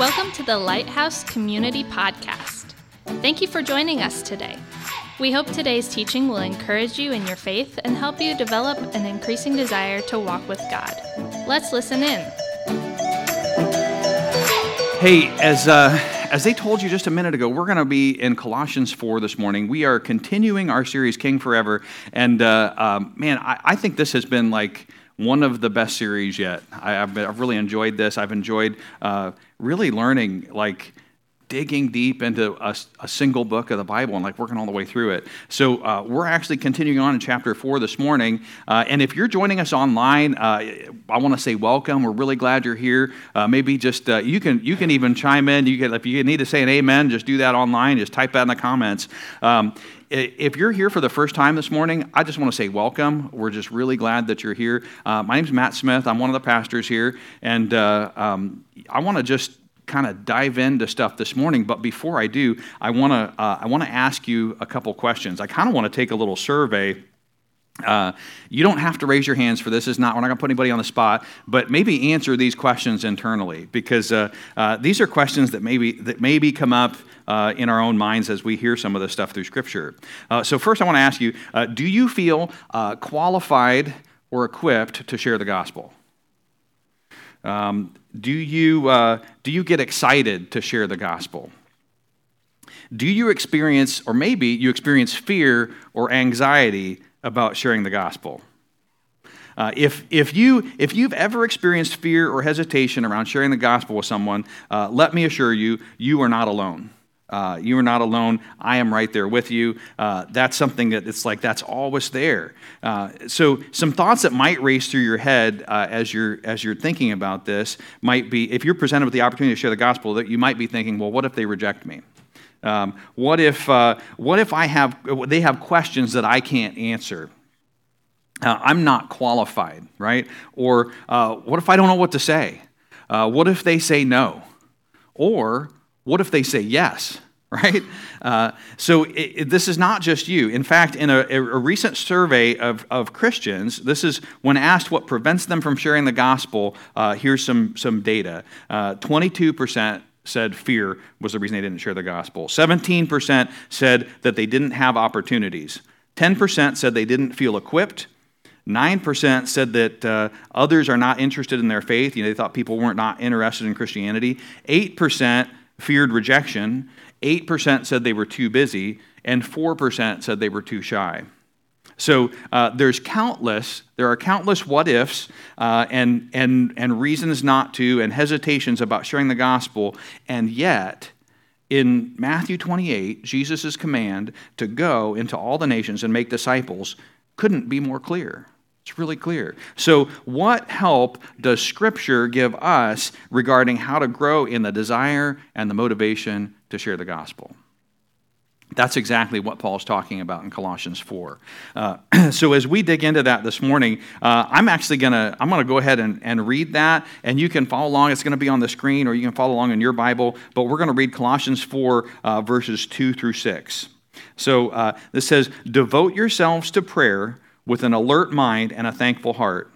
Welcome to the Lighthouse Community Podcast. Thank you for joining us today. We hope today's teaching will encourage you in your faith and help you develop an increasing desire to walk with God. Let's listen in. Hey, as uh, as they told you just a minute ago, we're going to be in Colossians 4 this morning. We are continuing our series, King Forever. And uh, um, man, I, I, think this has been like one of the best series yet. I, have really enjoyed this. I've enjoyed uh, really learning, like, digging deep into a, a, single book of the Bible and like working all the way through it. So uh, we're actually continuing on in chapter four this morning. Uh, and if you're joining us online, uh, I want to say welcome. We're really glad you're here. Uh, maybe just uh, you can you can even chime in. You can if you need to say an amen, just do that online. Just type that in the comments. Um, if you're here for the first time this morning, I just want to say welcome. We're just really glad that you're here. Uh, my name's Matt Smith. I'm one of the pastors here, and um, I want to just kind of dive into stuff this morning. But before I do, I want to uh, I want to ask you a couple questions. I kind of want to take a little survey. Uh, you don't have to raise your hands for this. Is not we're not going to put anybody on the spot, but maybe answer these questions internally because uh, uh, these are questions that maybe that maybe come up uh, in our own minds as we hear some of this stuff through Scripture. Uh, so first, I want to ask you: uh, Do you feel qualified or equipped to share the gospel? Um, do, you, do you get excited to share the gospel? Do you experience, or maybe you experience fear or anxiety about sharing the gospel? Uh, if, if, you, if you've ever experienced fear or hesitation around sharing the gospel with someone, uh, let me assure you, you are not alone. Uh, you are not alone. I am right there with you. Uh, that's something that it's like that's always there. Uh, so some thoughts that might race through your head uh, as you're as you're thinking about this might be if you're presented with the opportunity to share the gospel, that you might be thinking, well, what if they reject me? Um, what if uh, what if I have they have questions that I can't answer? Uh, I'm not qualified, right? Or what if I don't know what to say? what if they say no? Or what if they say yes? Right? Uh, so it, it, this is not just you. In fact, in a, a, recent survey of, of Christians, this is when asked what prevents them from sharing the gospel, uh, here's some, some data. Uh, 22% said fear was the reason they didn't share the gospel. 17% said that they didn't have opportunities. 10% said they didn't feel equipped. 9% said that uh, others are not interested in their faith. You know, they thought people weren't not interested in Christianity. 8% feared rejection, 8% said they were too busy, and 4% said they were too shy. So uh, there's countless, there are countless what ifs uh, and, and, and reasons not to, and hesitations about sharing the gospel, and yet, in Matthew 28, Jesus' command to go into all the nations and make disciples couldn't be more clear. It's really clear. So, what help does Scripture give us regarding how to grow in the desire and the motivation to share the gospel? That's exactly what Paul's talking about in Colossians 4. Uh, so as we dig into that this morning, uh, I'm actually going to I'm going to go ahead and, and read that, and you can follow along. It's going to be on the screen, or you can follow along in your Bible. But we're going to read Colossians 4 uh, verses 2 through 6. So uh, this says, "Devote yourselves to prayer." with an alert mind and a thankful heart.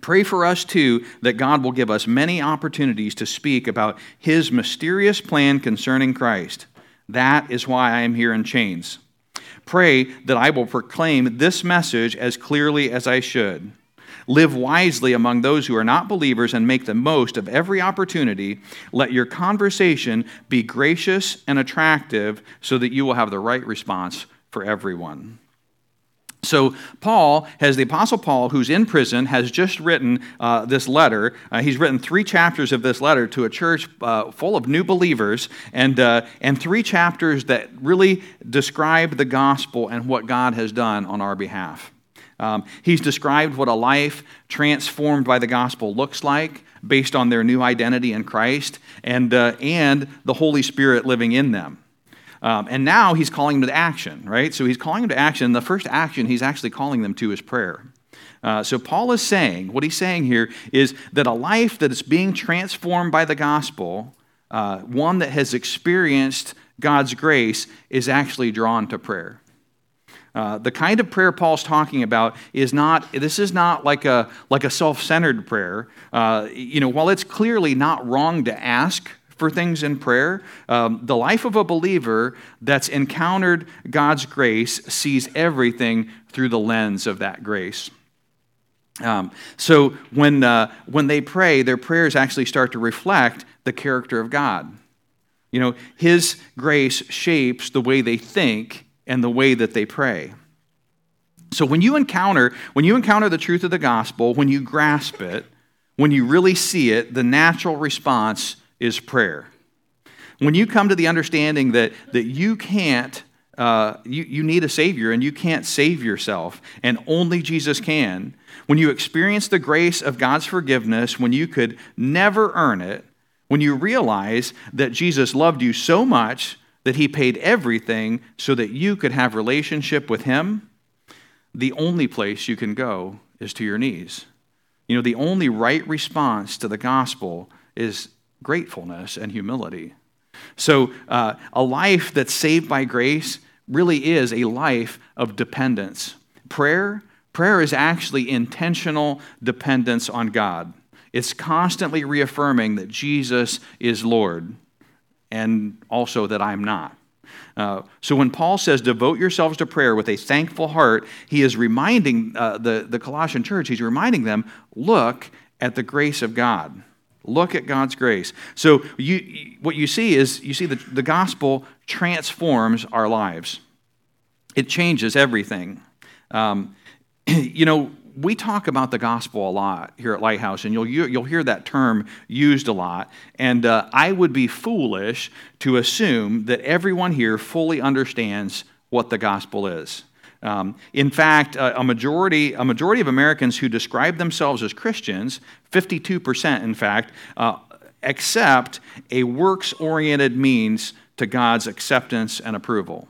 Pray for us too that God will give us many opportunities to speak about his mysterious plan concerning Christ. That is why I am here in chains. Pray that I will proclaim this message as clearly as I should. Live wisely among those who are not believers and make the most of every opportunity. Let your conversation be gracious and attractive so that you will have the right response for everyone. So, Paul, as the Apostle Paul, who's in prison, has just written uh, this letter. Uh, he's written three chapters of this letter to a church uh, full of new believers, and, uh, and three chapters that really describe the gospel and what God has done on our behalf. Um, he's described what a life transformed by the gospel looks like based on their new identity in Christ and, uh, and the Holy Spirit living in them. Um, and now he's calling them to action, right? So he's calling them to action. The first action he's actually calling them to is prayer. Uh, so Paul is saying, what he's saying here is that a life that is being transformed by the gospel, uh, one that has experienced God's grace, is actually drawn to prayer. Uh, the kind of prayer Paul's talking about is not, this is not like a, like a self centered prayer. Uh, you know, while it's clearly not wrong to ask for things in prayer, um, the life of a believer that's encountered God's grace sees everything through the lens of that grace. Um, so when, uh, when they pray, their prayers actually start to reflect the character of God. You know, His grace shapes the way they think and the way that they pray. So when you encounter when you encounter the truth of the gospel, when you grasp it, when you really see it, the natural response is prayer. When you come to the understanding that, that you can't, uh, you, you need a Savior and you can't save yourself, and only Jesus can, when you experience the grace of God's forgiveness, when you could never earn it, when you realize that Jesus loved you so much that he paid everything so that you could have relationship with him, the only place you can go is to your knees. You know, the only right response to the gospel is gratefulness and humility. So, uh, a life that's saved by grace really is a life of dependence. Prayer, prayer is actually intentional dependence on God. It's constantly reaffirming that Jesus is Lord and also that I'm not. Uh, so when Paul says, devote yourselves to prayer with a thankful heart, he is reminding uh, the, the Colossian church, he's reminding them, look at the grace of God. Look at God's grace. So you, what you see is, you see the, the gospel transforms our lives. It changes everything. Um, you know, we talk about the gospel a lot here at Lighthouse, and you'll, you'll hear that term used a lot. And uh, I would be foolish to assume that everyone here fully understands what the gospel is. Um, in fact, a, a, majority, a majority of Americans who describe themselves as Christians, 52% in fact, uh, accept a works oriented means to God's acceptance and approval.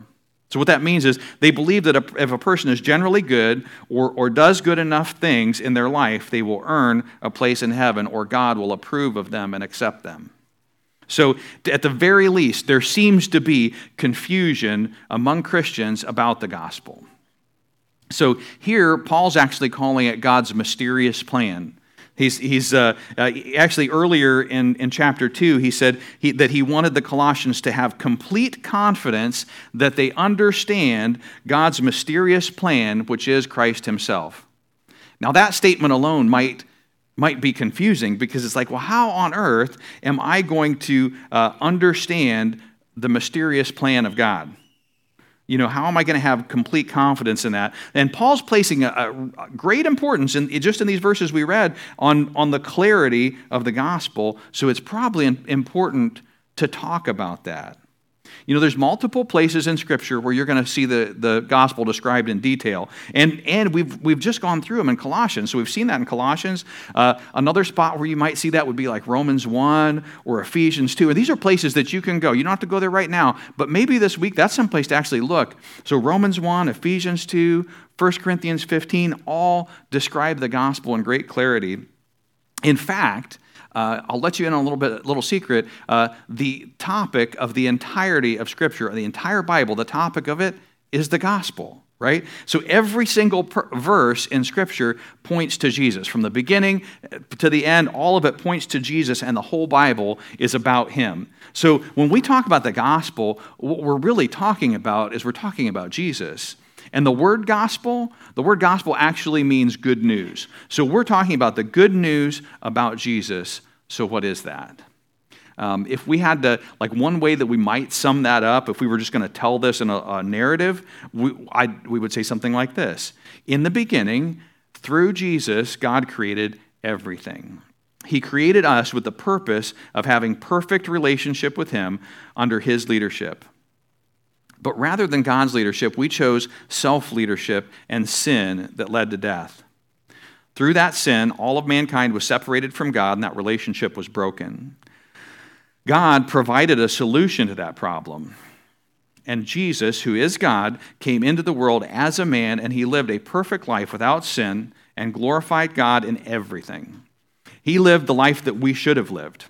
So, what that means is they believe that if a person is generally good or, or does good enough things in their life, they will earn a place in heaven or God will approve of them and accept them. So, at the very least, there seems to be confusion among Christians about the gospel. So, here, Paul's actually calling it God's mysterious plan. He's, he's uh, uh, actually earlier in, in chapter 2, he said he, that he wanted the Colossians to have complete confidence that they understand God's mysterious plan, which is Christ himself. Now, that statement alone might, might be confusing because it's like, well, how on earth am I going to uh, understand the mysterious plan of God? You know, how am I going to have complete confidence in that? And Paul's placing a, a, great importance in just in these verses we read on, on the clarity of the gospel. So it's probably important to talk about that. You know, there's multiple places in Scripture where you're going to see the, the gospel described in detail. And, and we've, we've just gone through them in Colossians. So we've seen that in Colossians. Uh, another spot where you might see that would be like Romans 1 or Ephesians 2. And these are places that you can go. You don't have to go there right now, but maybe this week that's some place to actually look. So Romans 1, Ephesians 2, 1 Corinthians 15 all describe the gospel in great clarity. In fact, uh, I'll let you in on a little bit, little secret. Uh, the topic of the entirety of Scripture, the entire Bible, the topic of it is the gospel right? So every single per- verse in Scripture points to Jesus. From the beginning to the end, all of it points to Jesus, and the whole Bible is about Him. So when we talk about the gospel, what we're really talking about is we're talking about Jesus. And the word gospel, the word gospel actually means good news. So we're talking about the good news about Jesus. So what is that? Um, if we had to, like one way that we might sum that up, if we were just going to tell this in a, a narrative, we, I, we would say something like this In the beginning, through Jesus, God created everything. He created us with the purpose of having perfect relationship with Him under His leadership. But rather than God's leadership, we chose self leadership and sin that led to death. Through that sin, all of mankind was separated from God, and that relationship was broken. God provided a solution to that problem. And Jesus, who is God, came into the world as a man, and he lived a perfect life without sin and glorified God in everything. He lived the life that we should have lived.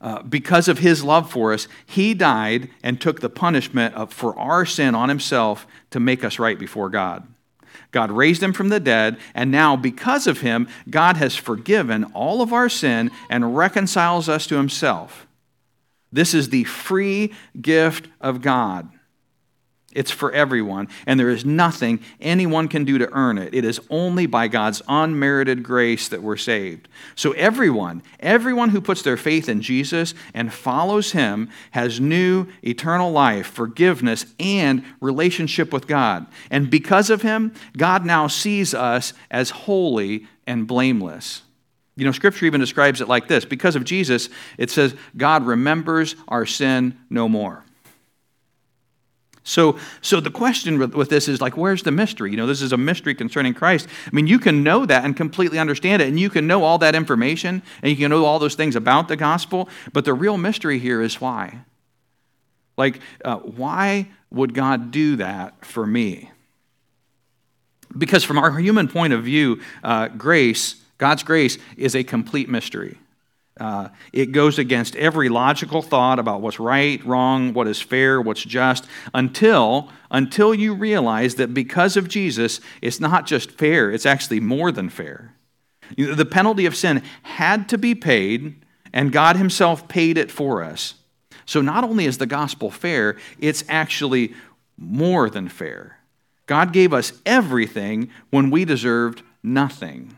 Uh, because of his love for us, he died and took the punishment of, for our sin on himself to make us right before God. God raised him from the dead, and now, because of him, God has forgiven all of our sin and reconciles us to himself. This is the free gift of God. It's for everyone, and there is nothing anyone can do to earn it. It is only by God's unmerited grace that we're saved. So, everyone, everyone who puts their faith in Jesus and follows him has new eternal life, forgiveness, and relationship with God. And because of him, God now sees us as holy and blameless. You know, Scripture even describes it like this because of Jesus, it says, God remembers our sin no more. So, so the question with, with, this is like, where's the mystery? You know, this is a mystery concerning Christ. I mean, you can know that and completely understand it, and you can know all that information, and you can know all those things about the gospel, but the real mystery here is why. Like, uh, why would God do that for me? Because from our human point of view, uh, grace, God's grace, is a complete mystery. Uh, it goes against every logical thought about what's right, wrong, what is fair, what's just, until, until you realize that because of Jesus, it's not just fair, it's actually more than fair. The penalty of sin had to be paid, and God Himself paid it for us. So not only is the gospel fair, it's actually more than fair. God gave us everything when we deserved nothing.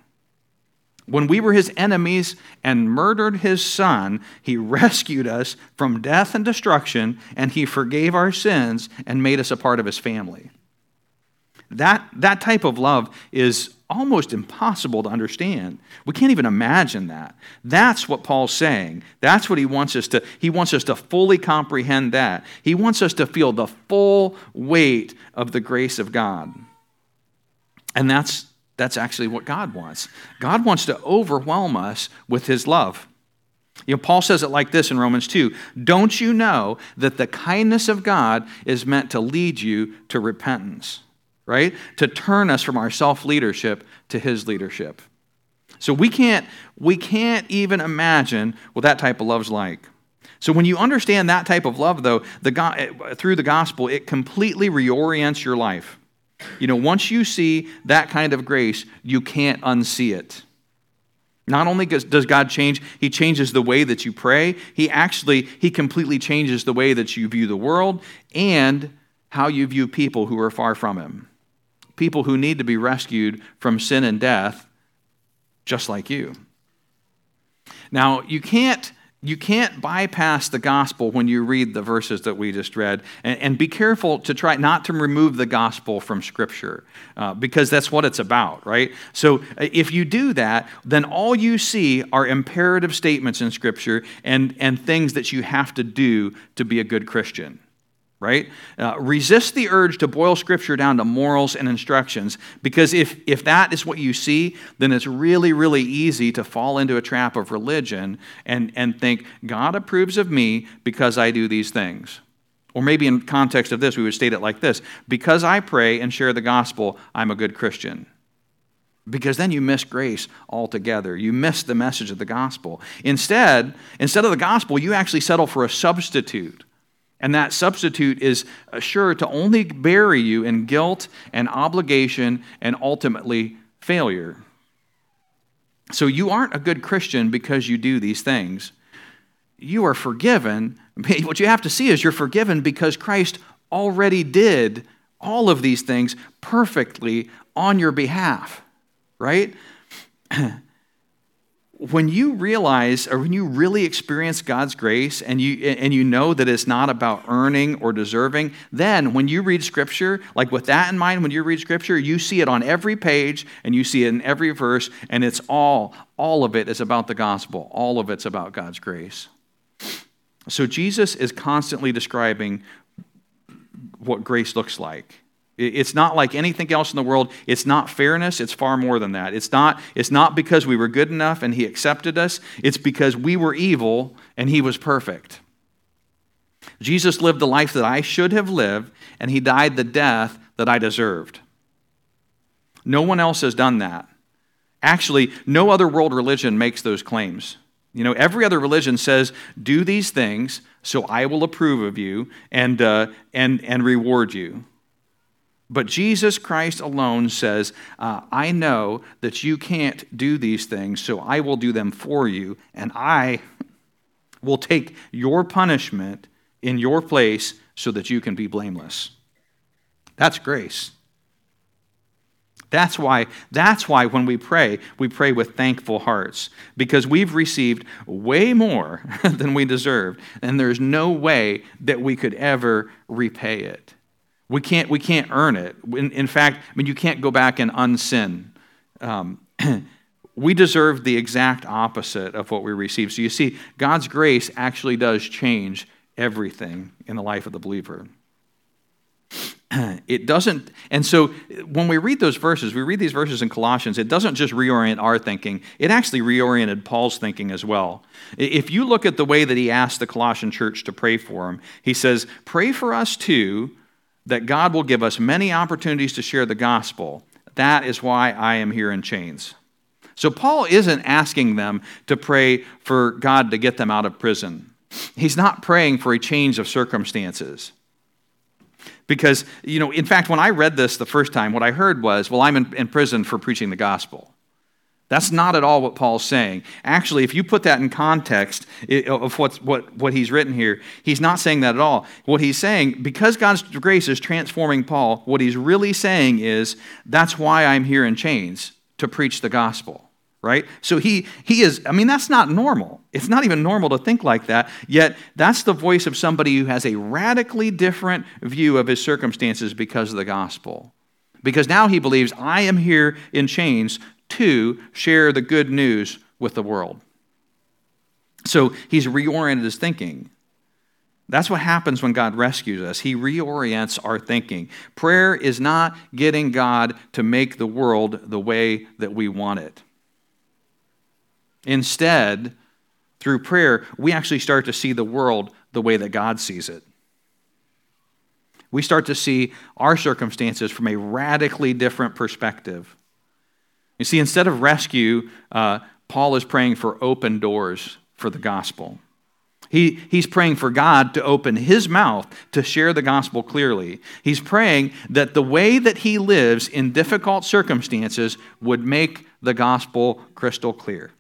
When we were his enemies and murdered his son, he rescued us from death and destruction, and he forgave our sins and made us a part of his family. That, that type of love is almost impossible to understand. We can't even imagine that. That's what Paul's saying. That's what he wants us to he wants us to fully comprehend that. He wants us to feel the full weight of the grace of God. And that's that's actually what God wants. God wants to overwhelm us with his love. You know, Paul says it like this in Romans 2 Don't you know that the kindness of God is meant to lead you to repentance, right? To turn us from our self leadership to his leadership. So we can't, we can't even imagine what that type of love's like. So when you understand that type of love, though, the, through the gospel, it completely reorients your life. You know, once you see that kind of grace, you can't unsee it. Not only does God change, he changes the way that you pray, he actually he completely changes the way that you view the world and how you view people who are far from him. People who need to be rescued from sin and death just like you. Now, you can't you can't bypass the gospel when you read the verses that we just read. And, and be careful to try not to remove the gospel from Scripture, uh, because that's what it's about, right? So uh, if you do that, then all you see are imperative statements in Scripture and, and things that you have to do to be a good Christian right? Uh, resist the urge to boil Scripture down to morals and instructions, because if, if that is what you see, then it's really, really easy to fall into a trap of religion and, and think, God approves of me because I do these things. Or maybe in context of this, we would state it like this Because I pray and share the gospel, I'm a good Christian. Because then you miss grace altogether. You miss the message of the gospel. Instead, instead of the gospel, you actually settle for a substitute and that substitute is sure to only bury you in guilt and obligation and ultimately failure. So you aren't a good Christian because you do these things. You are forgiven. What you have to see is you're forgiven because Christ already did all of these things perfectly on your behalf, right? when you realize or when you really experience God's grace and you and you know that it's not about earning or deserving, then when you read scripture, like with that in mind, when you read scripture, you see it on every page and you see it in every verse, and it's all, all of it is about the gospel. All of it's about God's grace. So Jesus is constantly describing what grace looks like. It's not like anything else in the world. It's not fairness. It's far more than that. It's not, it's not because we were good enough and He accepted us. It's because we were evil and He was perfect. Jesus lived the life that I should have lived, and He died the death that I deserved. No one else has done that. Actually, no other world religion makes those claims. You know, every other religion says, do these things so I will approve of you and, uh, and, and reward you. But Jesus Christ alone says, uh, I know that you can't do these things, so I will do them for you, and I will take your punishment in your place so that you can be blameless. That's grace. That's why, that's why when we pray, we pray with thankful hearts, because we've received way more than we deserved, and there's no way that we could ever repay it. We can't, we can't earn it. In, in fact, I mean, you can't go back and unsin. Um, we deserve the exact opposite of what we receive. So you see, God's grace actually does change everything in the life of the believer. it doesn't, and so when we read those verses, we read these verses in Colossians, it doesn't just reorient our thinking, it actually reoriented Paul's thinking as well. If you look at the way that he asked the Colossian church to pray for him, he says, Pray for us too, that God will give us many opportunities to share the gospel. That is why I am here in chains. So Paul isn't asking them to pray for God to get them out of prison. He's not praying for a change of circumstances. Because, you know, in fact, when I read this the first time, what I heard was, well, I'm in, in prison for preaching the gospel. That's not at all what Paul's saying. Actually, if you put that in context of what's, what, what he's written here, he's not saying that at all. What he's saying, because God's grace is transforming Paul, what he's really saying is, that's why I'm here in chains, to preach the gospel right? So he, he is, I mean, that's not normal. It's not even normal to think like that. Yet, that's the voice of somebody who has a radically different view of his circumstances because of the gospel. Because now he believes, I am here in chains to share the good news with the world. So he's reoriented his thinking. That's what happens when God rescues us. He reorients our thinking. Prayer is not getting God to make the world the way that we want it. Instead, through prayer, we actually start to see the world the way that God sees it. We start to see our circumstances from a radically different perspective. You see, instead of rescue, uh, Paul is praying for open doors for the gospel. He, he's praying for God to open his mouth to share the gospel clearly. He's praying that the way that he lives in difficult circumstances would make the gospel crystal clear.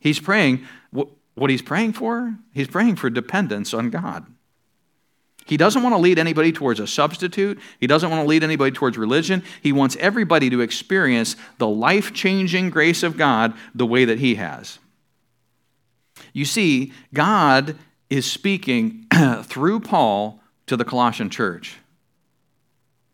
He's praying, what he's praying for? He's praying for dependence on God. He doesn't want to lead anybody towards a substitute. He doesn't want to lead anybody towards religion. He wants everybody to experience the life changing grace of God the way that he has. You see, God is speaking through Paul to the Colossian church.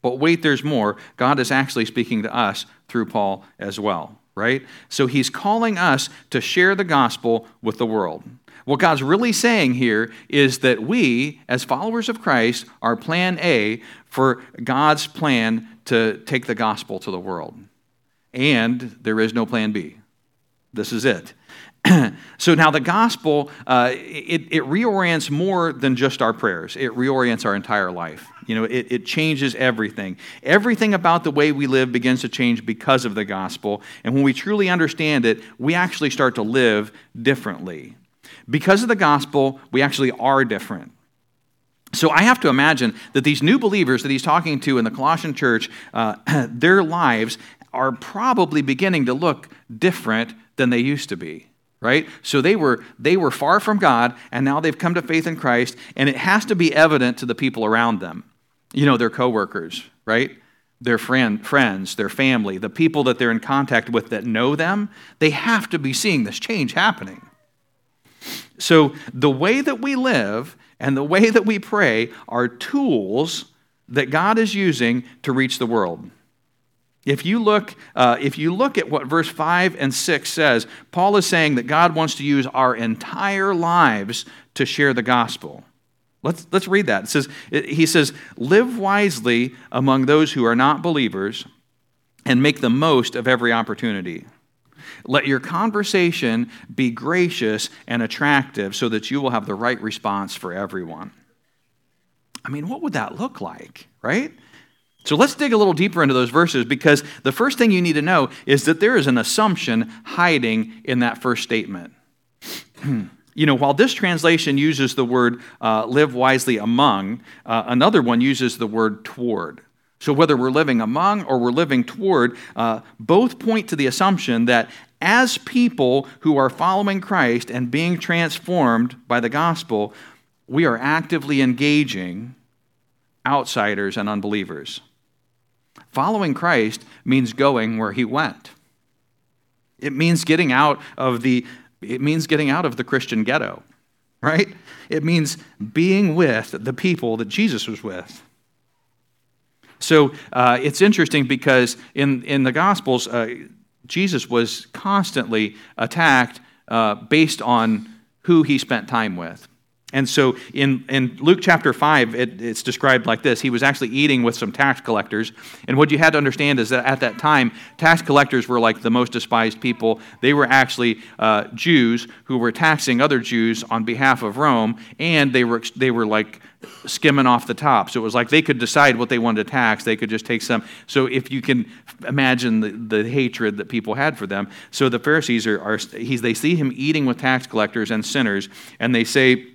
But wait, there's more. God is actually speaking to us through Paul as well right? So he's calling us to share the gospel with the world. What God's really saying here is that we, as followers of Christ, are plan A for God's plan to take the gospel to the world. And there is no plan B. This is it. so now the gospel, uh, it, it reorients more than just our prayers, it reorients our entire life. You know, it, it changes everything. Everything about the way we live begins to change because of the gospel. And when we truly understand it, we actually start to live differently. Because of the gospel, we actually are different. So I have to imagine that these new believers that he's talking to in the Colossian church, uh, their lives are probably beginning to look different than they used to be right so they were they were far from god and now they've come to faith in christ and it has to be evident to the people around them you know, their coworkers, right? Their friend, friends, their family, the people that they're in contact with that know them, they have to be seeing this change happening. So the way that we live and the way that we pray are tools that God is using to reach the world. If you look, uh, if you look at what verse 5 and 6 says, Paul is saying that God wants to use our entire lives to share the gospel. Let's, let's read that. It says, he says, Live wisely among those who are not believers and make the most of every opportunity. Let your conversation be gracious and attractive so that you will have the right response for everyone. I mean, what would that look like, right? So let's dig a little deeper into those verses because the first thing you need to know is that there is an assumption hiding in that first statement. you know, while this translation uses the word uh, live wisely among, uh, another one uses the word toward. So whether we're living among or we're living toward, uh, both point to the assumption that as people who are following Christ and being transformed by the gospel, we are actively engaging outsiders and unbelievers. Following Christ means going where he went. It means getting out of the it means getting out of the Christian ghetto, right? It means being with the people that Jesus was with. So uh, it's interesting because in, in the Gospels, uh, Jesus was constantly attacked uh, based on who he spent time with. And so in, in Luke chapter 5, it, it's described like this. He was actually eating with some tax collectors. And what you had to understand is that at that time, tax collectors were like the most despised people. They were actually uh, Jews who were taxing other Jews on behalf of Rome, and they were, they were like skimming off the top. So it was like they could decide what they wanted to tax. They could just take some. So if you can imagine the, the hatred that people had for them. So the Pharisees are, are they see him eating with tax collectors and sinners, and they say,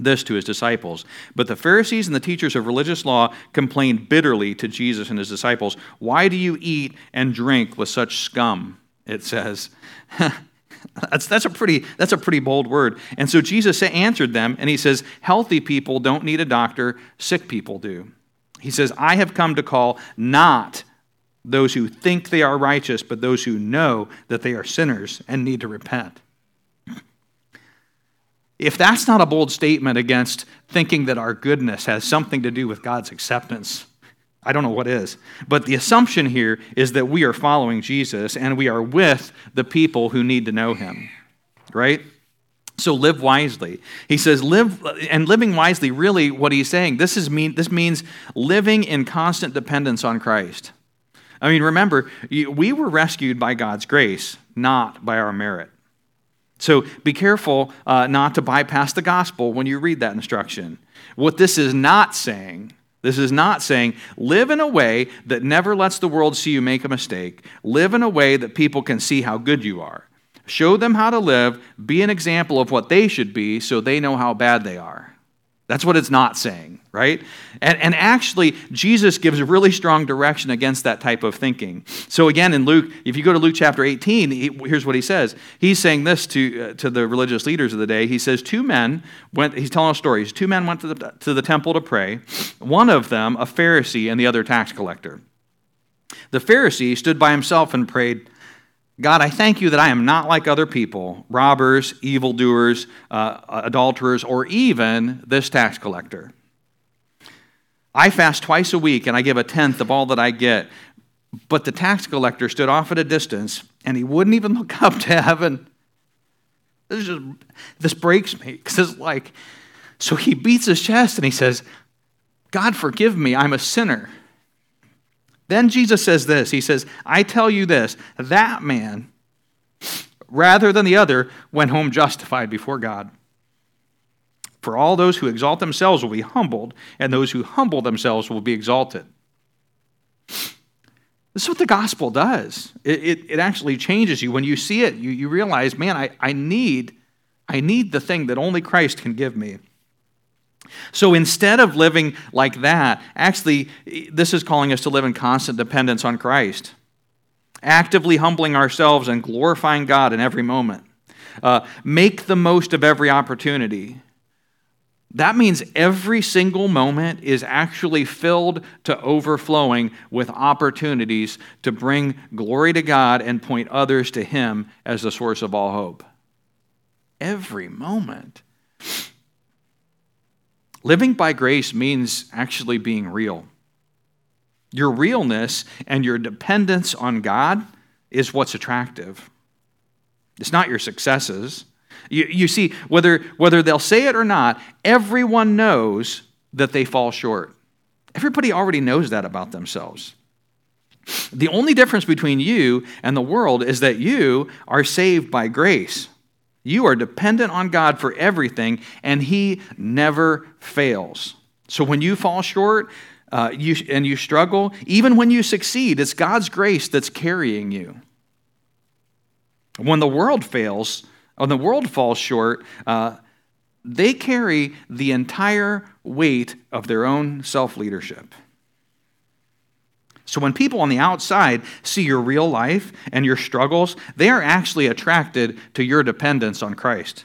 this to his disciples. But the Pharisees and the teachers of religious law complained bitterly to Jesus and his disciples, Why do you eat and drink with such scum? It says. that's, that's, a pretty, that's a pretty bold word. And so Jesus answered them, and he says, Healthy people don't need a doctor, sick people do. He says, I have come to call not those who think they are righteous, but those who know that they are sinners and need to repent. If that's not a bold statement against thinking that our goodness has something to do with God's acceptance, I don't know what is. But the assumption here is that we are following Jesus and we are with the people who need to know him, right? So live wisely. He says live and living wisely really what he's saying this is mean this means living in constant dependence on Christ. I mean remember we were rescued by God's grace, not by our merit. So be careful uh, not to bypass the gospel when you read that instruction. What this is not saying, this is not saying live in a way that never lets the world see you make a mistake. Live in a way that people can see how good you are. Show them how to live, be an example of what they should be so they know how bad they are. That's what it's not saying, right? And, and actually, Jesus gives a really strong direction against that type of thinking. So, again, in Luke, if you go to Luke chapter 18, he, here's what he says. He's saying this to, uh, to the religious leaders of the day. He says, Two men went, he's telling a story. Two men went to the, to the temple to pray, one of them a Pharisee and the other tax collector. The Pharisee stood by himself and prayed, God, I thank you that I am not like other people, robbers, evildoers, uh, adulterers, or even this tax collector. I fast twice a week and I give a tenth of all that I get. But the tax collector stood off at a distance and he wouldn't even look up to heaven. This, just, this breaks me because it's like, so he beats his chest and he says, God, forgive me, I'm a sinner. Then Jesus says this He says, I tell you this, that man, rather than the other, went home justified before God. For all those who exalt themselves will be humbled, and those who humble themselves will be exalted. This is what the gospel does. It, it, it, actually changes you. When you see it, you, you realize, man, I, I, need, I need the thing that only Christ can give me. So instead of living like that, actually, this is calling us to live in constant dependence on Christ, actively humbling ourselves and glorifying God in every moment. Uh, make the most of every opportunity. That means every single moment is actually filled to overflowing with opportunities to bring glory to God and point others to Him as the source of all hope. Every moment. Living by grace means actually being real. Your realness and your dependence on God is what's attractive. It's not your successes. You, you see, whether, whether they'll say it or not, everyone knows that they fall short. Everybody already knows that about themselves. The only difference between you and the world is that you are saved by grace. You are dependent on God for everything, and He never fails. So when you fall short uh, you, and you struggle, even when you succeed, it's God's grace that's carrying you. When the world fails, when the world falls short, uh, they carry the entire weight of their own self leadership. So when people on the outside see your real life and your struggles, they are actually attracted to your dependence on Christ.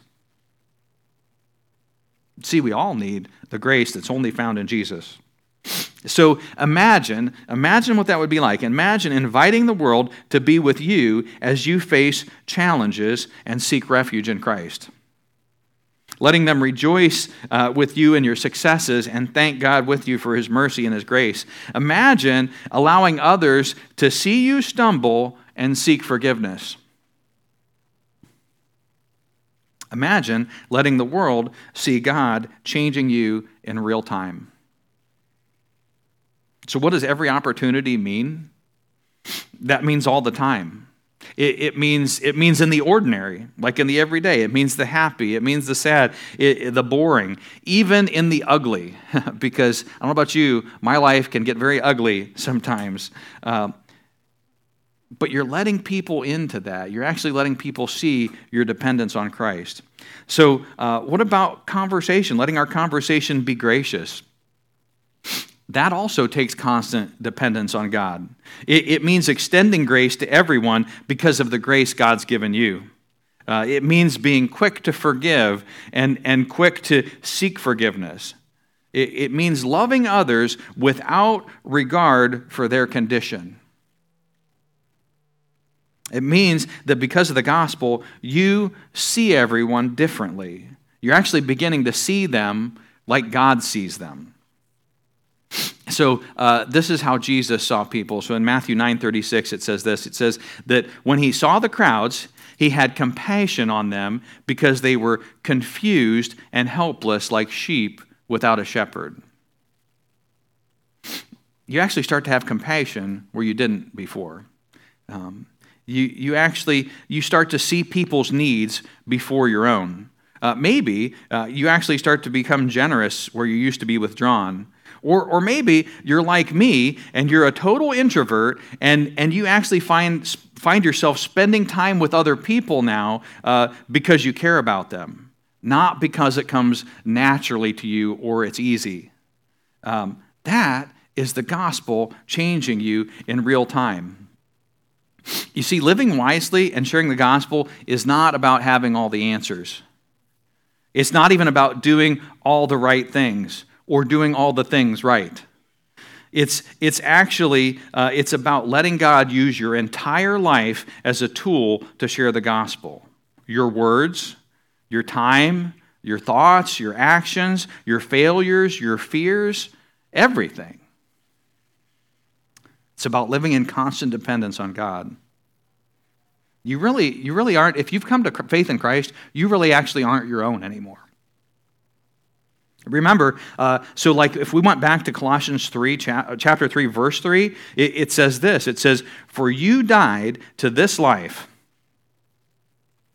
See, we all need the grace that's only found in Jesus. So imagine, imagine what that would be like. Imagine inviting the world to be with you as you face challenges and seek refuge in Christ. Letting them rejoice uh, with you in your successes and thank God with you for His mercy and His grace. Imagine allowing others to see you stumble and seek forgiveness. Imagine letting the world see God changing you in real time. So, what does every opportunity mean? That means all the time. It, it, means, it means in the ordinary, like in the everyday. It means the happy. It means the sad, it, the boring, even in the ugly. because I don't know about you, my life can get very ugly sometimes. Uh, but you're letting people into that. You're actually letting people see your dependence on Christ. So, uh, what about conversation? Letting our conversation be gracious that also takes constant dependence on God. It, it, means extending grace to everyone because of the grace God's given you. Uh, it means being quick to forgive and, and quick to seek forgiveness. It, it means loving others without regard for their condition. It means that because of the gospel, you see everyone differently. You're actually beginning to see them like God sees them. So uh, this is how Jesus saw people. So in Matthew 9:36 it says this. It says that when he saw the crowds, he had compassion on them because they were confused and helpless like sheep without a shepherd. You actually start to have compassion where you didn't before. Um, you, you actually you start to see people's needs before your own. Uh, maybe uh, you actually start to become generous where you used to be withdrawn. Or, or maybe you're like me and you're a total introvert and, and you actually find, find yourself spending time with other people now uh, because you care about them, not because it comes naturally to you or it's easy. Um, that is the gospel changing you in real time. You see, living wisely and sharing the gospel is not about having all the answers. It's not even about doing all the right things or doing all the things right. It's, it's actually uh, it's about letting god use your entire life as a tool to share the gospel. Your words your time your thoughts your actions your failures your fears everything. It's about living in constant dependence on god. You really you really aren't if you've come to faith in christ you really actually aren't your own anymore Remember, uh, so like if we went back to Colossians 3, cha- chapter 3, verse 3, it, it says this it says, For you died to this life.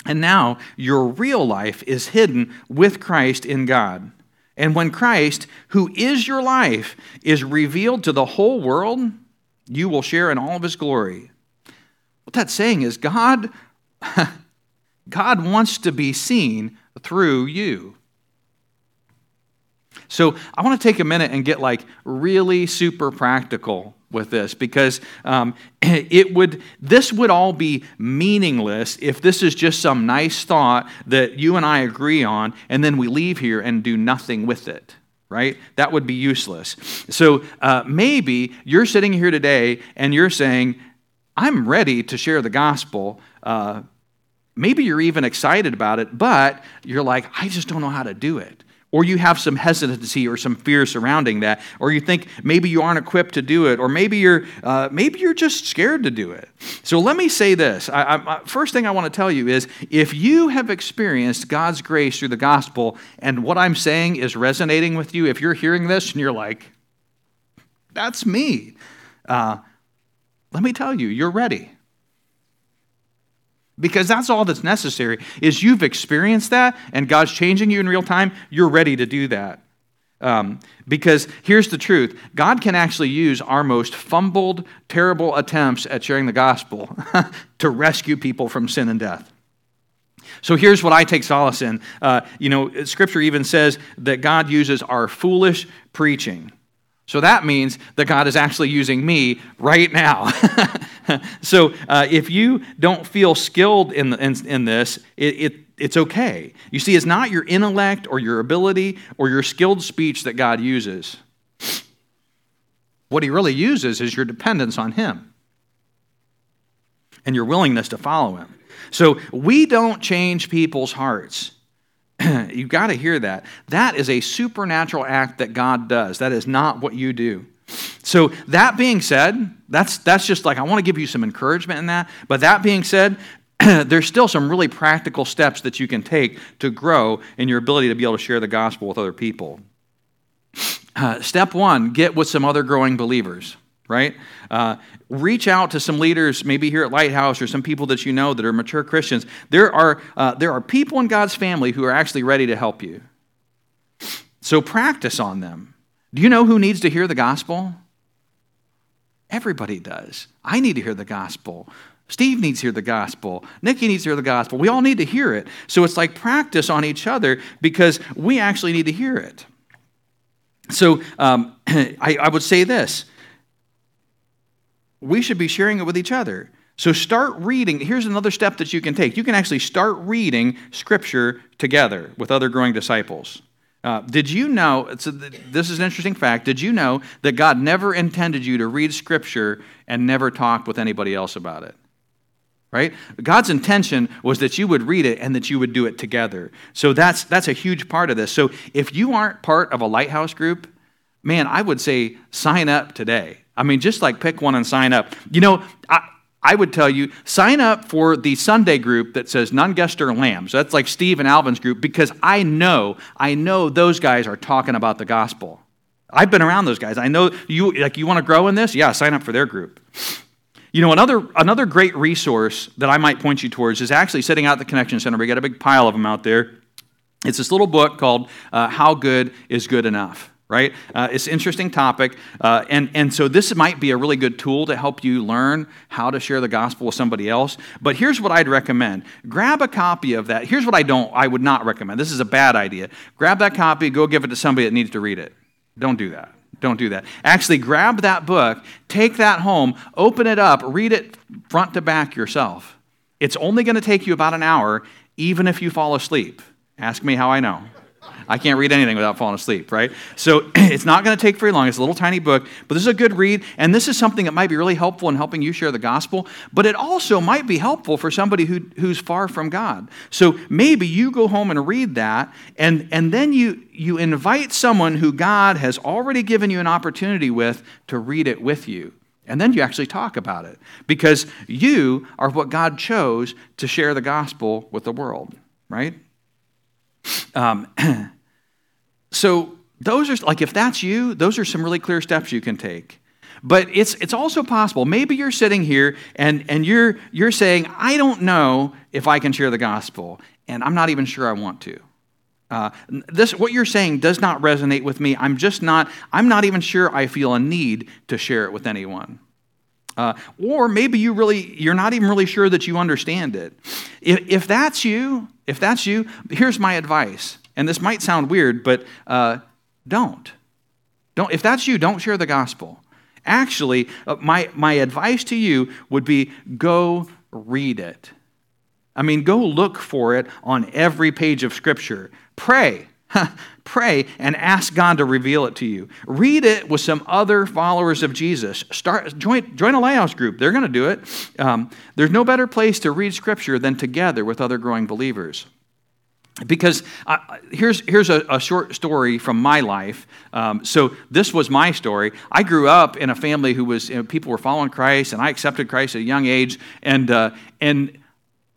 And now your real life is hidden with Christ in God. And when Christ, who is your life, is revealed to the whole world, you will share in all of his glory. What that's saying is God, God wants to be seen through you. So I want to take a minute and get like really super practical with this because um, it would this would all be meaningless if this is just some nice thought that you and I agree on and then we leave here and do nothing with it right? That would be useless. So uh, maybe you're sitting here today and you're saying i'm ready to share the gospel. Uh, maybe you're even excited about it but you're like i just don't know how to do it or you have some hesitancy or some fear surrounding that, or you think maybe you aren't equipped to do it, or maybe you're uh, maybe you're just scared to do it. So let me say this: I, I, first thing I want to tell you is, if you have experienced God's grace through the gospel, and what I'm saying is resonating with you, if you're hearing this and you're like, "That's me," uh, let me tell you, you're ready because that's all that's necessary is you've experienced that and god's changing you in real time you're ready to do that um, because here's the truth god can actually use our most fumbled terrible attempts at sharing the gospel to rescue people from sin and death So here's what I take solace in. Uh, you know, Scripture even says that God uses our foolish preaching. So that means that God is actually using me right now. so uh, if you don't feel skilled in, in, in, this, it, it, it's okay. You see, it's not your intellect or your ability or your skilled speech that God uses. What He really uses is your dependence on Him and your willingness to follow Him. So we don't change people's hearts. You've got to hear that. That is a supernatural act that God does. That is not what you do. So, that being said, that's, that's just like I want to give you some encouragement in that. But that being said, there's still some really practical steps that you can take to grow in your ability to be able to share the gospel with other people. Uh, step one get with some other growing believers right? Uh, reach out to some leaders, maybe here at Lighthouse, or some people that you know that are mature Christians. There are, uh, there are people in God's family who are actually ready to help you. So practice on them. Do you know who needs to hear the gospel? Everybody does. I need to hear the gospel. Steve needs to hear the gospel. Nikki needs to hear the gospel. We all need to hear it. So it's like practice on each other because we actually need to hear it. So um, I, I would say this we should be sharing it with each other. So start reading. Here's another step that you can take. You can actually start reading Scripture together with other growing disciples. Uh, did you know? This is an interesting fact. Did you know that God never intended you to read Scripture and never talk with anybody else about it? Right? God's intention was that you would read it and that you would do it together. So that's that's a huge part of this. So if you aren't part of a lighthouse group, man, I would say sign up today. I mean, just like pick one and sign up. You know, I, I would tell you, sign up for the Sunday group that says none guest or lamb. So that's like Steve and Alvin's group because I know, I know those guys are talking about the gospel. I've been around those guys. I know you like you want to grow in this? Yeah, sign up for their group. You know, another, another great resource that I might point you towards is actually sitting out the Connection Center. We got a big pile of them out there. It's this little book called uh, How Good is Good Enough right? Uh, it's an interesting topic. Uh, and, and so this might be a really good tool to help you learn how to share the gospel with somebody else. But here's what I'd recommend. Grab a copy of that. Here's what I don't, I would not recommend. This is a bad idea. Grab that copy, go give it to somebody that needs to read it. Don't do that. Don't do that. Actually, grab that book, take that home, open it up, read it front to back yourself. It's only going to take you about an hour, even if you fall asleep. Ask me how I know. I can't read anything without falling asleep, right? So it's not going to take very long. It's a little tiny book, but this is a good read. And this is something that might be really helpful in helping you share the gospel, but it also might be helpful for somebody who, who's far from God. So maybe you go home and read that, and, and then you, you invite someone who God has already given you an opportunity with to read it with you. And then you actually talk about it because you are what God chose to share the gospel with the world, right? Um, So those are like if that's you, those are some really clear steps you can take. But it's it's also possible. Maybe you're sitting here and, and you're you're saying, I don't know if I can share the gospel, and I'm not even sure I want to. Uh, this what you're saying does not resonate with me. I'm just not. I'm not even sure I feel a need to share it with anyone. Uh, or maybe you really you're not even really sure that you understand it. If, if that's you, if that's you, here's my advice. And this might sound weird, but uh, don't. Don't. If that's you, don't share the gospel. Actually, uh, my, my advice to you would be go read it. I mean, go look for it on every page of Scripture. Pray. Pray and ask God to reveal it to you. Read it with some other followers of Jesus. Start join, join a lighthouse group. They're going to do it. Um, there's no better place to read Scripture than together with other growing believers because uh, here's, here's a, a, short story from my life. Um, so this was my story. I grew up in a family who was you know, people were following christ and i accepted christ at a young age. And, uh, and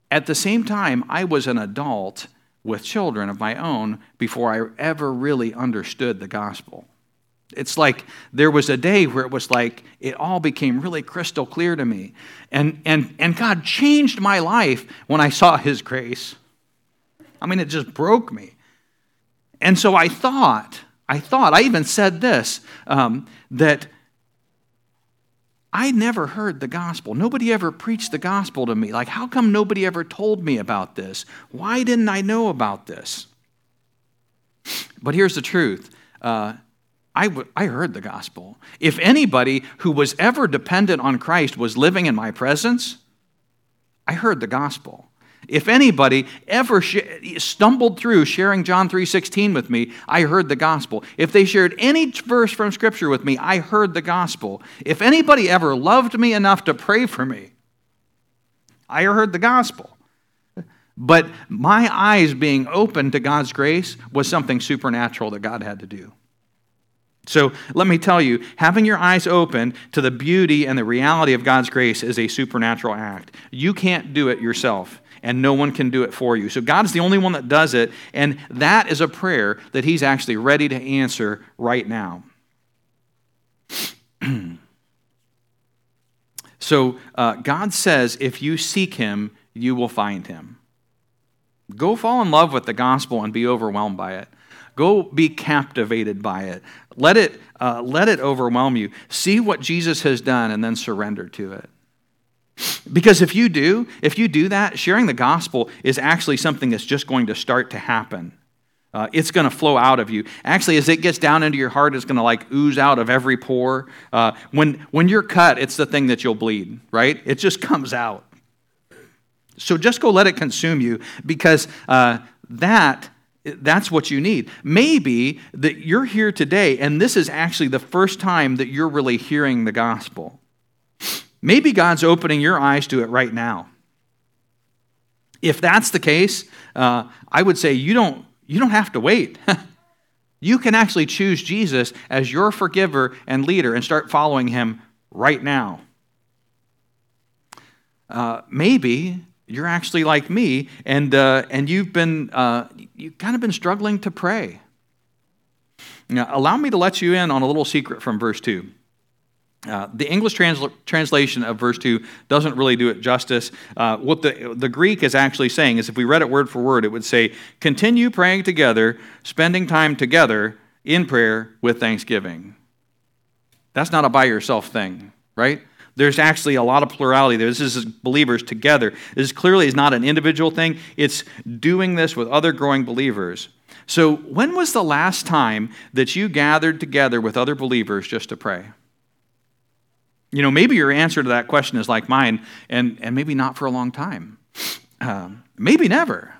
at the same time i was an adult with children of my own before i ever really understood the gospel. It's like there was a day where it was like it all became really crystal clear to me. And, and, and god changed my life when i saw his grace I mean, it just broke me. And so I thought, I thought, I even said this, um, that I never heard the gospel. Nobody ever preached the gospel to me. Like, how come nobody ever told me about this? Why didn't I know about this? But here's the truth uh, I, w- I heard the gospel. If anybody who was ever dependent on Christ was living in my presence, I heard the gospel. If anybody ever sh- stumbled through sharing John 3:16 with me, I heard the gospel. If they shared any verse from scripture with me, I heard the gospel. If anybody ever loved me enough to pray for me, I heard the gospel. But my eyes being open to God's grace was something supernatural that God had to do. So let me tell you, having your eyes open to the beauty and the reality of God's grace is a supernatural act. You can't do it yourself, and no one can do it for you. So God's the only one that does it, and that is a prayer that He's actually ready to answer right now. so uh, God says, if you seek Him, you will find Him. Go fall in love with the gospel and be overwhelmed by it. Go be captivated by it. Let it, uh, let it overwhelm you. See what Jesus has done and then surrender to it. Because if you do, if you do that, sharing the gospel is actually something that's just going to start to happen. Uh, it's going to flow out of you. Actually, as it gets down into your heart, it's going to like ooze out of every pore. Uh, when, when you're cut, it's the thing that you'll bleed, right? It just comes out. So just go let it consume you because uh, that that's what you need. Maybe that you're here today and this is actually the first time that you're really hearing the gospel. Maybe God's opening your eyes to it right now. If that's the case, uh, I would say you don't, you don't have to wait. you can actually choose Jesus as your forgiver and leader and start following him right now. Uh, maybe you're actually like me, and, uh, and you've been, uh, you've kind of been struggling to pray. Now, allow me to let you in on a little secret from verse 2. Uh, the English transl- translation of verse 2 doesn't really do it justice. Uh, what the, the Greek is actually saying is if we read it word for word, it would say, continue praying together, spending time together in prayer with thanksgiving. That's not a by yourself thing, right? There's actually a lot of plurality there. This is believers together. This clearly is not an individual thing, it's doing this with other growing believers. So, when was the last time that you gathered together with other believers just to pray? You know, maybe your answer to that question is like mine, and, and maybe not for a long time. Um, maybe never.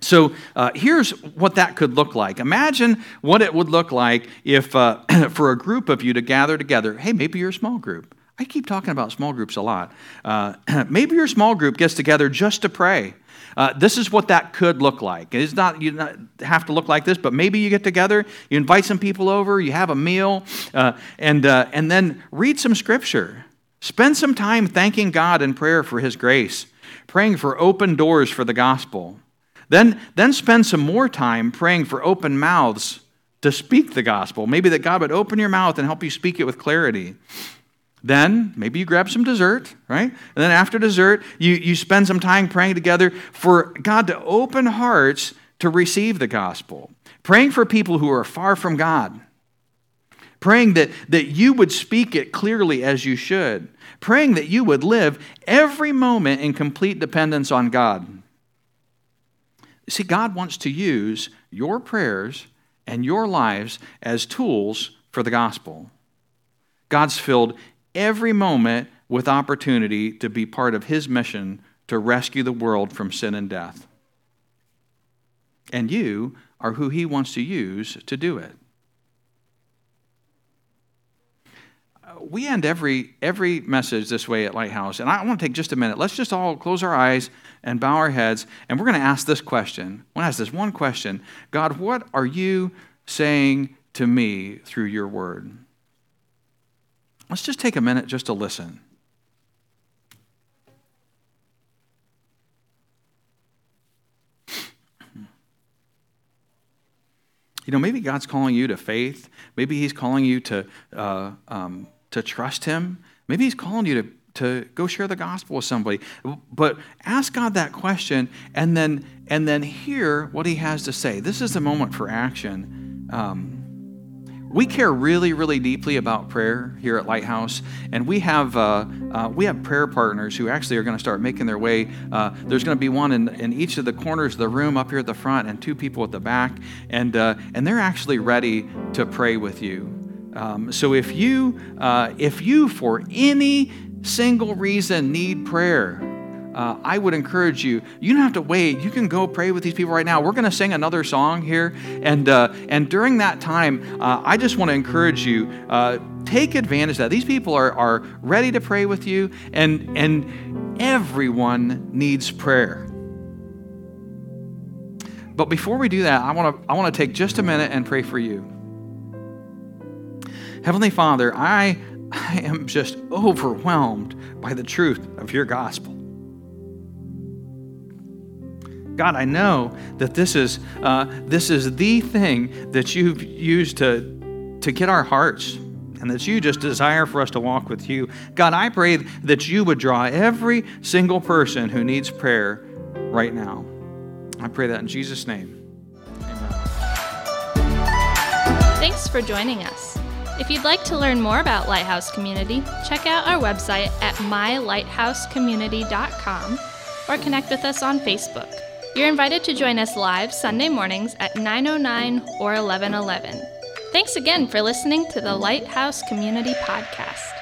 So uh, here's what that could look like. Imagine what it would look like if, uh, for a group of you to gather together. Hey, maybe you're a small group. I keep talking about small groups a lot. Uh, maybe your small group gets together just to pray. Uh, this is what that could look like. It's not you not have to look like this, but maybe you get together, you invite some people over, you have a meal, uh, and uh, and then read some scripture. Spend some time thanking God in prayer for His grace, praying for open doors for the gospel. Then, then spend some more time praying for open mouths to speak the gospel. Maybe that God would open your mouth and help you speak it with clarity. Then maybe you grab some dessert, right? And then after dessert, you, you spend some time praying together for God to open hearts to receive the gospel. Praying for people who are far from God. Praying that, that you would speak it clearly as you should. Praying that you would live every moment in complete dependence on God. See, God wants to use your prayers and your lives as tools for the gospel. God's filled every moment with opportunity to be part of His mission to rescue the world from sin and death. And you are who He wants to use to do it. we end every every message this way at Lighthouse, and I want to take just a minute. Let's just all close our eyes and bow our heads, and we're going to ask this question. I want to ask this one question: God, what are you saying to me through your word? Let's just take a minute just to listen. You know, maybe God's calling you to faith. Maybe He's calling you to uh, um, to trust Him. Maybe He's calling you to, to go share the gospel with somebody. But ask God that question and then, and then hear what He has to say. This is the moment for action. Um, we care really, really deeply about prayer here at Lighthouse, and we have uh, uh, we have prayer partners who actually are going to start making their way. Uh, there's going to be one in, in each of the corners of the room up here at the front, and two people at the back, and uh, and they're actually ready to pray with you. Um, so if you uh, if you for any single reason need prayer, uh, I would encourage you, you don't have to wait. You can go pray with these people right now. We're going to sing another song here. And, uh, and during that time, uh, I just want to encourage you uh, take advantage of that. These people are, are ready to pray with you, and, and everyone needs prayer. But before we do that, I want to I want to take just a minute and pray for you. Heavenly Father, I, I am just overwhelmed by the truth of your gospel. God, I know that this is, uh, this is the thing that you've used to, to get our hearts and that you just desire for us to walk with you. God, I pray that you would draw every single person who needs prayer right now. I pray that in Jesus' name. Amen. Thanks for joining us. If you'd like to learn more about Lighthouse Community, check out our website at mylighthousecommunity.com or connect with us on Facebook. You're invited to join us live Sunday mornings at 9:09 or 11:11. Thanks again for listening to the Lighthouse Community Podcast.